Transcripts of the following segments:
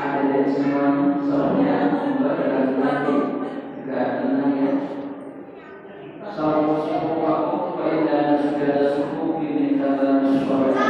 ada dari semuanya soalnya mbak dalam nanti nggak tenang ya. Sama suku aku pada segala suku ini dalam suara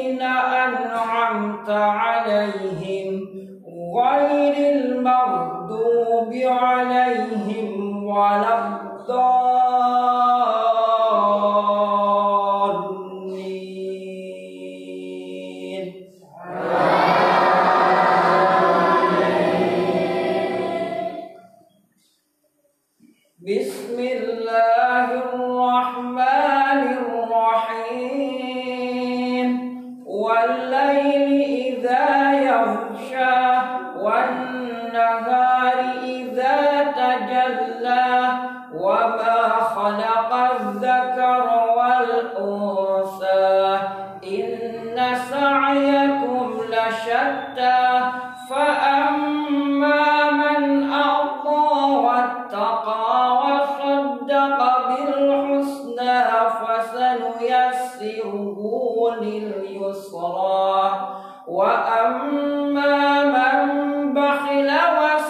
الذين غير المغضوب عليهم ولا الضالين. والليل نيسره لليسرى وأما من بخل وسعى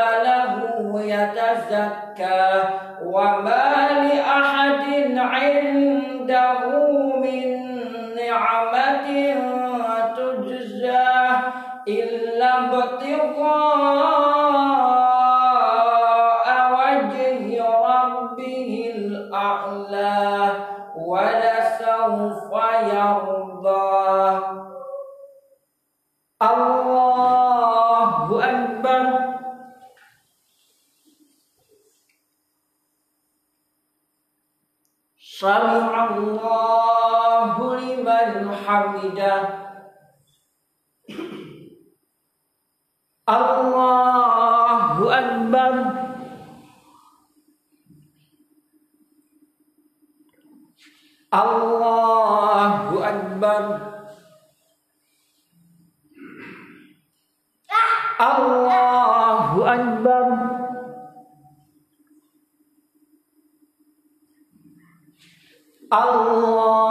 tawalla wa Sami'allahu liman hamidah. Allahu Akbar. Allahu Akbar. Allahu Akbar Allahu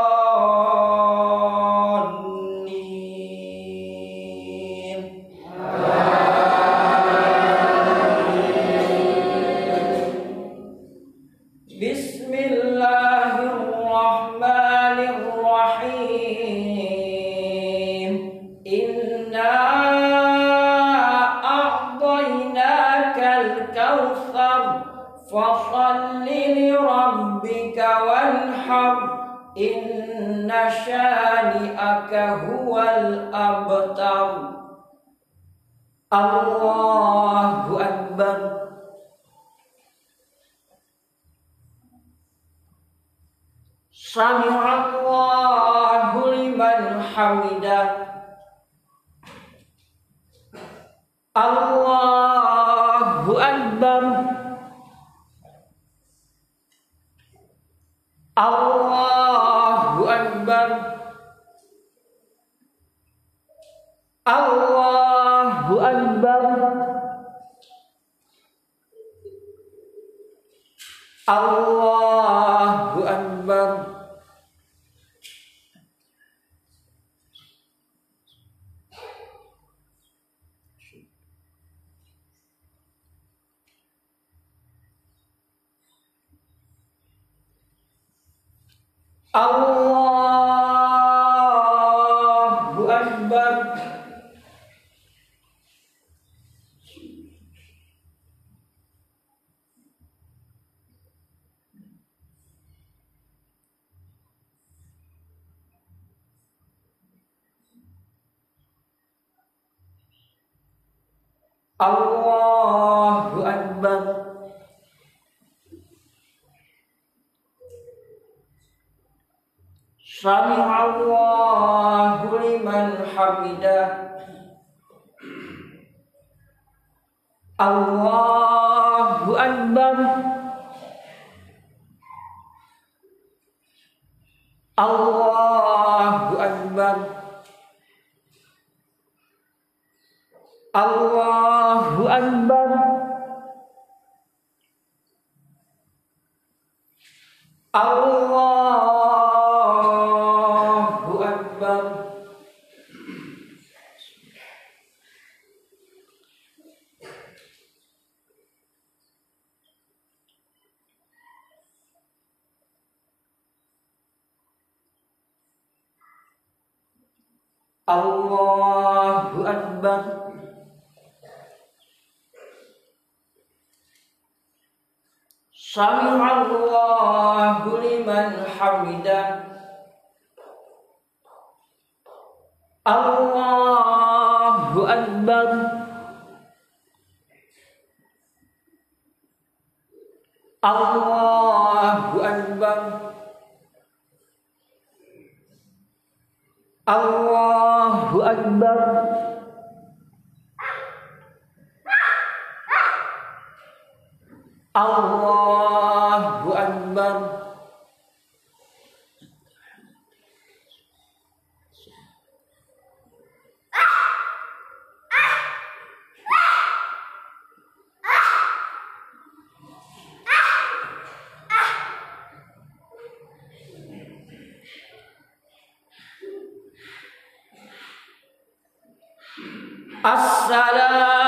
فصل لربك وانحر إن شانئك هو الأبتر الله أكبر سمع الله لمن حمده الله أكبر Allahu Akbar. Allahu Akbar. Allah Allahu Akbar. Allah سمع الله لمن حمده الله أكبر الله أكبر الله أكبر الله Allahu Akbar. Sami'a Allahu liman hamidah Allahu Akbar. Allahu Akbar. Allahu Akbar. Allah السلام